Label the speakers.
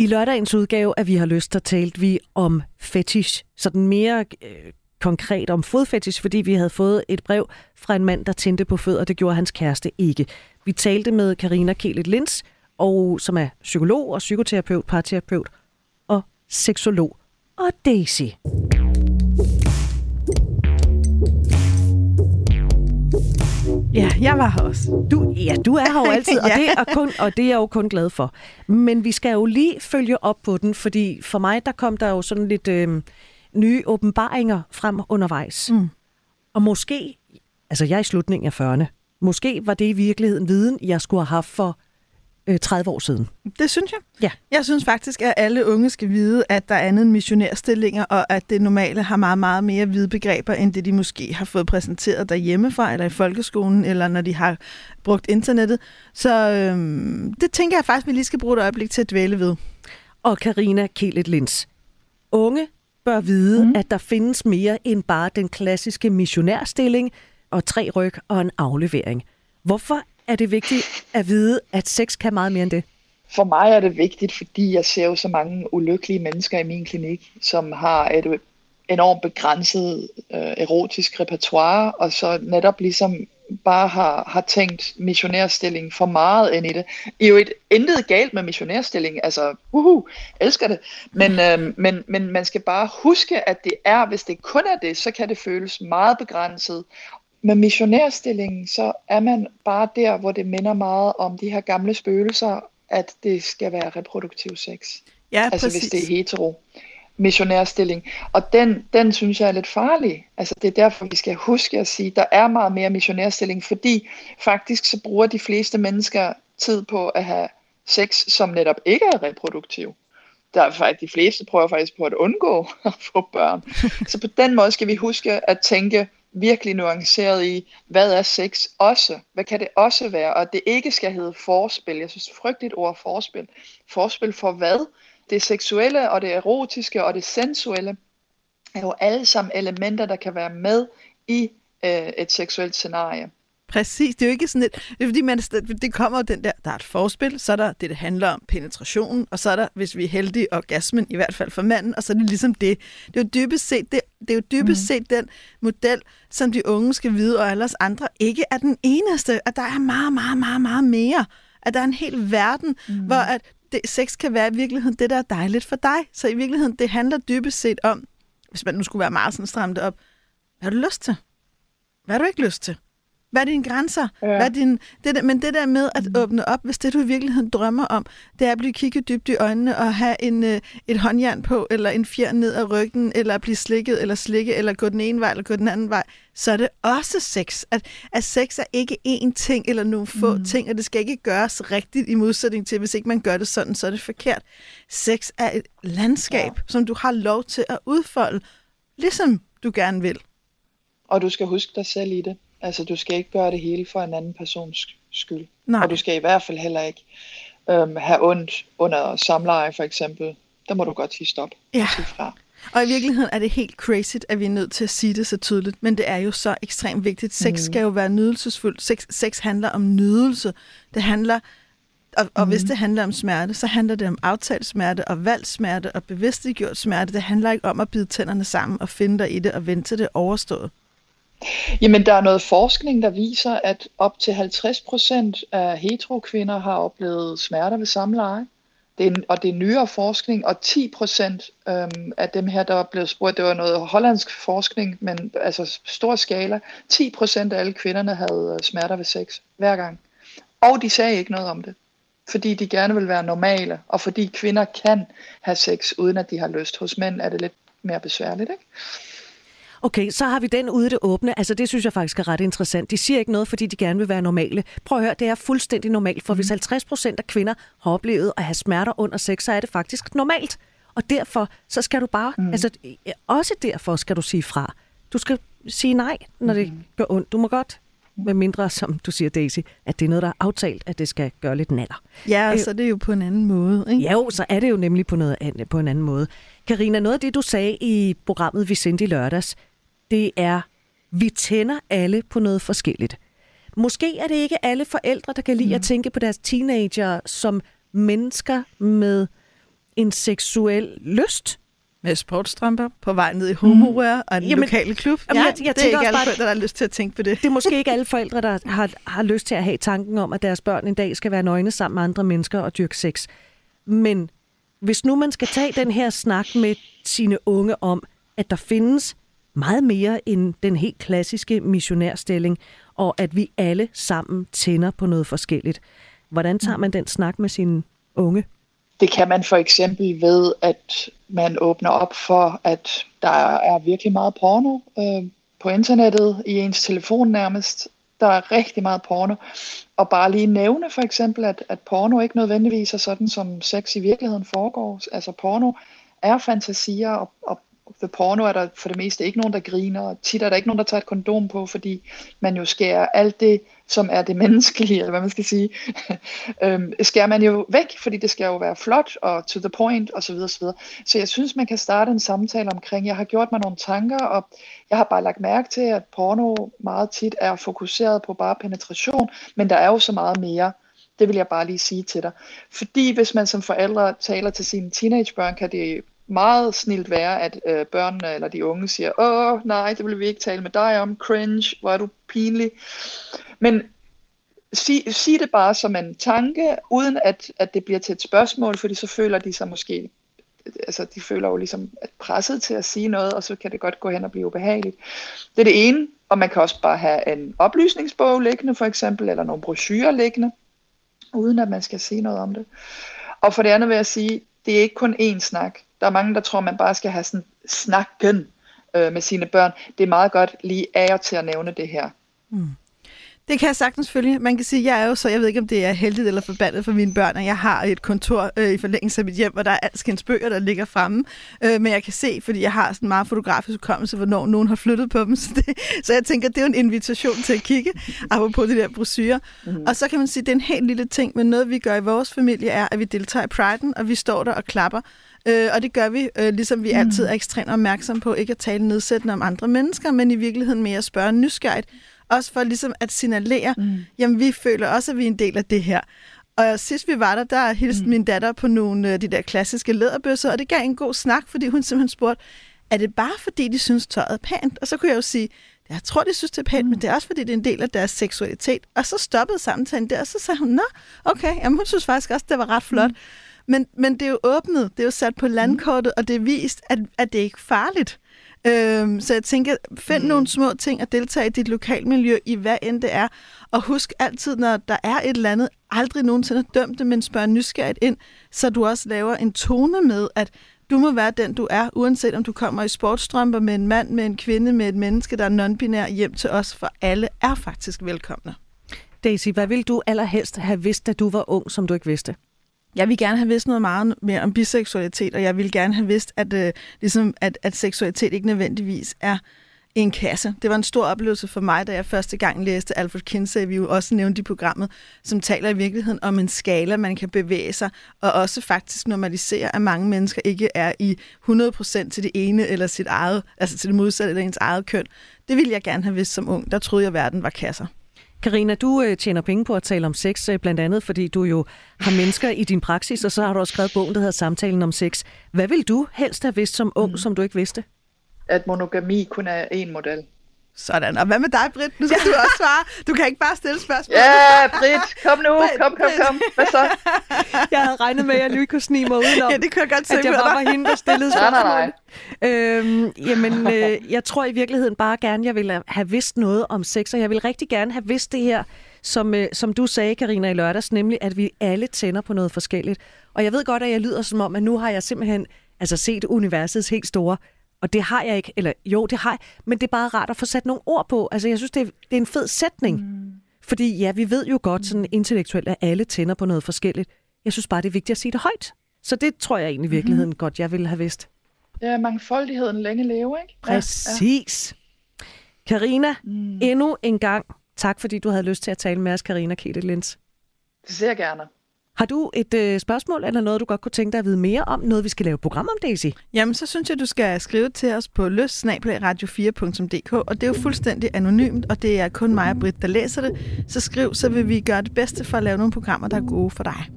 Speaker 1: I lørdagens udgave af Vi har lyst, der talte vi om fetish. Sådan mere øh, konkret om fodfetish, fordi vi havde fået et brev fra en mand, der tændte på fødder. Det gjorde hans kæreste ikke. Vi talte med Karina Kelet Lins, og, som er psykolog og psykoterapeut, parterapeut og seksolog. Og Daisy.
Speaker 2: Ja, jeg var her også.
Speaker 1: Du, ja, du er her jo altid, og, det er kun, og det er jeg jo kun glad for. Men vi skal jo lige følge op på den, fordi for mig, der kom der jo sådan lidt øh, nye åbenbaringer frem undervejs. Mm. Og måske, altså jeg er i slutningen af 40'erne, måske var det i virkeligheden viden, jeg skulle have haft for øh, 30 år siden.
Speaker 2: Det synes jeg.
Speaker 1: Ja.
Speaker 2: Jeg synes faktisk, at alle unge skal vide, at der er andet end missionærstillinger, og at det normale har meget, meget mere hvide begreber, end det de måske har fået præsenteret derhjemmefra, eller i folkeskolen, eller når de har brugt internettet. Så øhm, det tænker jeg faktisk, vi lige skal bruge et øjeblik til at dvæle ved.
Speaker 1: Og Karina Kelet Lins. Unge bør vide, mm. at der findes mere end bare den klassiske missionærstilling og tre ryg og en aflevering. Hvorfor er det vigtigt at vide, at sex kan meget mere end det?
Speaker 3: For mig er det vigtigt, fordi jeg ser jo så mange ulykkelige mennesker i min klinik, som har et enormt begrænset øh, erotisk repertoire, og så netop ligesom bare har, har tænkt missionærstilling for meget ind i det. I er jo et intet galt med missionærstilling, altså uhu, elsker det, men, øh, men, men man skal bare huske, at det er, hvis det kun er det, så kan det føles meget begrænset, med missionærstillingen, så er man bare der, hvor det minder meget om de her gamle spøgelser, at det skal være reproduktiv sex.
Speaker 2: Ja,
Speaker 3: altså
Speaker 2: præcis.
Speaker 3: hvis det er hetero missionærstilling. Og den, den synes jeg er lidt farlig. Altså det er derfor, vi skal huske at sige, at der er meget mere missionærstilling, fordi faktisk så bruger de fleste mennesker tid på at have sex, som netop ikke er reproduktiv. Der er faktisk, de fleste prøver faktisk på at undgå at få børn. Så på den måde skal vi huske at tænke, virkelig nuanceret i, hvad er sex også? Hvad kan det også være? Og det ikke skal hedde forspil. Jeg synes, frygteligt ord forspil. Forspil for hvad? Det seksuelle og det erotiske og det sensuelle er jo alle sammen elementer, der kan være med i øh, et seksuelt scenarie.
Speaker 2: Præcis, det er jo ikke sådan et, det er fordi, man, det kommer den der, der er et forspil, så er der det, det handler om penetration, og så er der, hvis vi er heldige, orgasmen, i hvert fald for manden, og så er det ligesom det. Det er jo dybest set, det, det er jo dybest mm. set den model, som de unge skal vide, og alle andre ikke er den eneste, at der er meget, meget, meget, meget mere. At der er en hel verden, mm. hvor at det, sex kan være i virkeligheden det, der er dejligt for dig. Så i virkeligheden, det handler dybest set om, hvis man nu skulle være meget sådan stramt op, hvad har du lyst til? Hvad har du ikke lyst til? Hvad er dine grænser? Ja. Hvad er din, det der, men det der med at åbne op, hvis det du i virkeligheden drømmer om, det er at blive kigget dybt i øjnene og have en, øh, et håndjern på, eller en fjer ned ad ryggen, eller at blive slikket, eller slikke, eller gå den ene vej, eller gå den anden vej, så er det også sex. At, at sex er ikke én ting, eller nogle få mm. ting, og det skal ikke gøres rigtigt i modsætning til, hvis ikke man gør det sådan, så er det forkert. Sex er et landskab, ja. som du har lov til at udfolde, ligesom du gerne vil.
Speaker 3: Og du skal huske dig selv i det. Altså, du skal ikke gøre det hele for en anden persons skyld.
Speaker 2: Nej.
Speaker 3: Og du skal i hvert fald heller ikke øhm, have ondt under samleje, for eksempel. Der må du godt sige stop.
Speaker 2: Ja.
Speaker 3: Sige fra.
Speaker 2: Og i virkeligheden er det helt crazy, at vi er nødt til at sige det så tydeligt, men det er jo så ekstremt vigtigt. Sex mm. skal jo være nydelsesfuldt. Sex, sex handler om nydelse. Det handler, og, og mm. hvis det handler om smerte, så handler det om aftalt smerte og valgt smerte og bevidstgjort smerte. Det handler ikke om at bide tænderne sammen og finde dig i det og vente til det overstået.
Speaker 3: Jamen, der er noget forskning, der viser, at op til 50% af heterokvinder har oplevet smerter ved samleje. Det er, og det er nyere forskning, og 10% øhm, af dem her, der er blevet spurgt, det var noget hollandsk forskning, men altså stor skala, 10% af alle kvinderne havde øh, smerter ved sex hver gang. Og de sagde ikke noget om det, fordi de gerne vil være normale, og fordi kvinder kan have sex, uden at de har lyst. Hos mænd er det lidt mere besværligt, ikke?
Speaker 1: Okay, så har vi den ude det åbne. Altså, det synes jeg faktisk er ret interessant. De siger ikke noget, fordi de gerne vil være normale. Prøv at høre, det er fuldstændig normalt, for mm. hvis 50 procent af kvinder har oplevet at have smerter under sex, så er det faktisk normalt. Og derfor, så skal du bare, mm. altså også derfor skal du sige fra. Du skal sige nej, når det mm. gør ondt. Du må godt, med mindre, som du siger, Daisy, at det er noget, der er aftalt, at det skal gøre lidt naller.
Speaker 2: Ja, og så er det jo på en anden måde. Ikke?
Speaker 1: Ja, jo, så er det jo nemlig på, noget andet, på en anden måde. Karina, noget af det, du sagde i programmet, vi sendte i lørdags, det er, vi tænder alle på noget forskelligt. Måske er det ikke alle forældre, der kan lide mm. at tænke på deres teenager som mennesker med en seksuel lyst.
Speaker 2: Med sportstrømper på vej ned i homowear mm. og en
Speaker 1: Jamen,
Speaker 2: lokale klub.
Speaker 1: jamen,
Speaker 2: ja,
Speaker 1: jeg- jeg
Speaker 2: det er ikke
Speaker 1: også
Speaker 2: alle
Speaker 1: bare-
Speaker 2: forældre, der har lyst til at tænke på det.
Speaker 1: Det er måske ikke alle forældre, der har, har lyst til at have tanken om, at deres børn en dag skal være nøgne sammen med andre mennesker og dyrke sex. Men hvis nu man skal tage den her snak med sine unge om, at der findes meget mere end den helt klassiske missionærstilling, og at vi alle sammen tænder på noget forskelligt. Hvordan tager man den snak med sine unge?
Speaker 3: Det kan man for eksempel ved, at man åbner op for, at der er virkelig meget porno øh, på internettet, i ens telefon nærmest. Der er rigtig meget porno. Og bare lige nævne for eksempel, at, at porno ikke nødvendigvis er sådan, som sex i virkeligheden foregår. Altså porno er fantasier, og, og ved porno er der for det meste ikke nogen, der griner, og tit er der ikke nogen, der tager et kondom på, fordi man jo skærer alt det, som er det menneskelige, eller hvad man skal sige, øhm, skærer man jo væk, fordi det skal jo være flot og to the point osv. osv. Så jeg synes, man kan starte en samtale omkring, jeg har gjort mig nogle tanker, og jeg har bare lagt mærke til, at porno meget tit er fokuseret på bare penetration, men der er jo så meget mere. Det vil jeg bare lige sige til dig. Fordi hvis man som forældre taler til sine teenagebørn, kan det meget snilt være, at øh, børnene eller de unge siger, åh nej, det vil vi ikke tale med dig om, cringe, hvor er du pinlig. Men sig, sig det bare som en tanke, uden at, at det bliver til et spørgsmål, fordi så føler de sig måske, altså de føler jo ligesom at presset til at sige noget, og så kan det godt gå hen og blive ubehageligt. Det er det ene, og man kan også bare have en oplysningsbog liggende for eksempel, eller nogle brochurer liggende, uden at man skal sige noget om det. Og for det andet vil jeg sige, det er ikke kun én snak. Der er mange, der tror, man bare skal have sådan snakken øh, med sine børn. Det er meget godt lige af og til at nævne det her.
Speaker 2: Det kan jeg sagtens følge. Man kan sige, jeg er jo så, jeg ved ikke, om det er heldigt eller forbandet for mine børn, at jeg har et kontor øh, i forlængelse af mit hjem, hvor der er alskens bøger, der ligger fremme. Øh, men jeg kan se, fordi jeg har sådan meget fotografisk hukommelse, hvornår nogen har flyttet på dem. Så, det, så jeg tænker, det er jo en invitation til at kigge, apropos de der brosyrer. Mm. Og så kan man sige, det er en helt lille ting, men noget vi gør i vores familie er, at vi deltager i priden, og vi står der og klapper. Øh, og det gør vi, øh, ligesom vi mm. altid er ekstremt opmærksom på, ikke at tale nedsættende om andre mennesker, men i virkeligheden mere at spørge nysgerrigt. Også for ligesom at signalere, mm. jamen vi føler også, at vi er en del af det her. Og sidst vi var der, der hilste mm. min datter på nogle af de der klassiske læderbøsser, og det gav en god snak, fordi hun simpelthen spurgte, er det bare fordi, de synes, tøjet er pænt? Og så kunne jeg jo sige, jeg tror, de synes, det er pænt, mm. men det er også fordi, det er en del af deres seksualitet. Og så stoppede samtalen der, og så sagde hun, nå, okay, jamen, hun synes faktisk også, det var ret flot. Mm. Men, men det er jo åbnet, det er jo sat på landkortet, og det er vist, at, at det er ikke farligt. Øhm, så jeg tænker, find mm. nogle små ting at deltage i dit lokalmiljø, i hvad end det er. Og husk altid, når der er et eller andet, aldrig nogensinde døm det, men spørg nysgerrigt ind, så du også laver en tone med, at du må være den, du er, uanset om du kommer i sportstrømper med en mand, med en kvinde, med et menneske, der er non-binær hjem til os, for alle er faktisk velkomne.
Speaker 1: Daisy, hvad vil du allerhelst have vidst, da du var ung, som du ikke vidste?
Speaker 2: Jeg vil gerne have vidst noget meget mere om biseksualitet, og jeg vil gerne have vidst, at, øh, ligesom, at, at seksualitet ikke nødvendigvis er en kasse. Det var en stor oplevelse for mig, da jeg første gang læste Alfred Kinsey, vi jo også nævnte i programmet, som taler i virkeligheden om en skala, man kan bevæge sig, og også faktisk normalisere, at mange mennesker ikke er i 100% til det ene eller sit eget, altså til det modsatte eller ens eget køn. Det ville jeg gerne have vidst som ung. Der troede jeg, at verden var kasser.
Speaker 1: Karina, du øh, tjener penge på at tale om sex, øh, blandt andet fordi du jo har mennesker i din praksis, og så har du også skrevet bogen, der hedder Samtalen om sex. Hvad vil du helst have vidst som ung, mm. som du ikke vidste?
Speaker 3: At monogami kun er én model.
Speaker 2: Sådan. Og hvad med dig, Britt? Nu skal du også svare. Du kan ikke bare stille spørgsmål.
Speaker 3: Ja, Britt, kom nu. Kom, kom, kom. Hvad så?
Speaker 1: Jeg havde regnet med, at jeg lige kunne snige mig udenom.
Speaker 2: Ja, det kunne jeg godt se
Speaker 1: at jeg bare var hende, der stillede
Speaker 3: Nej, nej,
Speaker 1: spørgsmål.
Speaker 3: nej.
Speaker 1: Øhm, jamen, øh, jeg tror i virkeligheden bare gerne, jeg ville have vidst noget om sex, og jeg vil rigtig gerne have vidst det her, som, øh, som du sagde, Karina i lørdags, nemlig at vi alle tænder på noget forskelligt. Og jeg ved godt, at jeg lyder som om, at nu har jeg simpelthen altså, set universets helt store, og det har jeg ikke, eller jo, det har jeg, men det er bare rart at få sat nogle ord på. Altså, jeg synes, det er, det er en fed sætning. Mm. Fordi ja, vi ved jo godt sådan intellektuelt, at alle tænder på noget forskelligt. Jeg synes bare, det er vigtigt at sige det højt. Så det tror jeg egentlig i virkeligheden mm. godt, jeg ville have vidst.
Speaker 3: Ja, mangfoldigheden længe leve, ikke?
Speaker 1: Præcis. Karina, mm. endnu en gang tak, fordi du havde lyst til at tale med os, Karina Kete Lins.
Speaker 3: Det ser jeg gerne.
Speaker 1: Har du et øh, spørgsmål eller noget, du godt kunne tænke dig at vide mere om? Noget, vi skal lave program om, Daisy?
Speaker 2: Jamen, så synes jeg, du skal skrive til os på løssnabelagradio4.dk, og det er jo fuldstændig anonymt, og det er kun mig og Britt, der læser det. Så skriv, så vil vi gøre det bedste for at lave nogle programmer, der er gode for dig.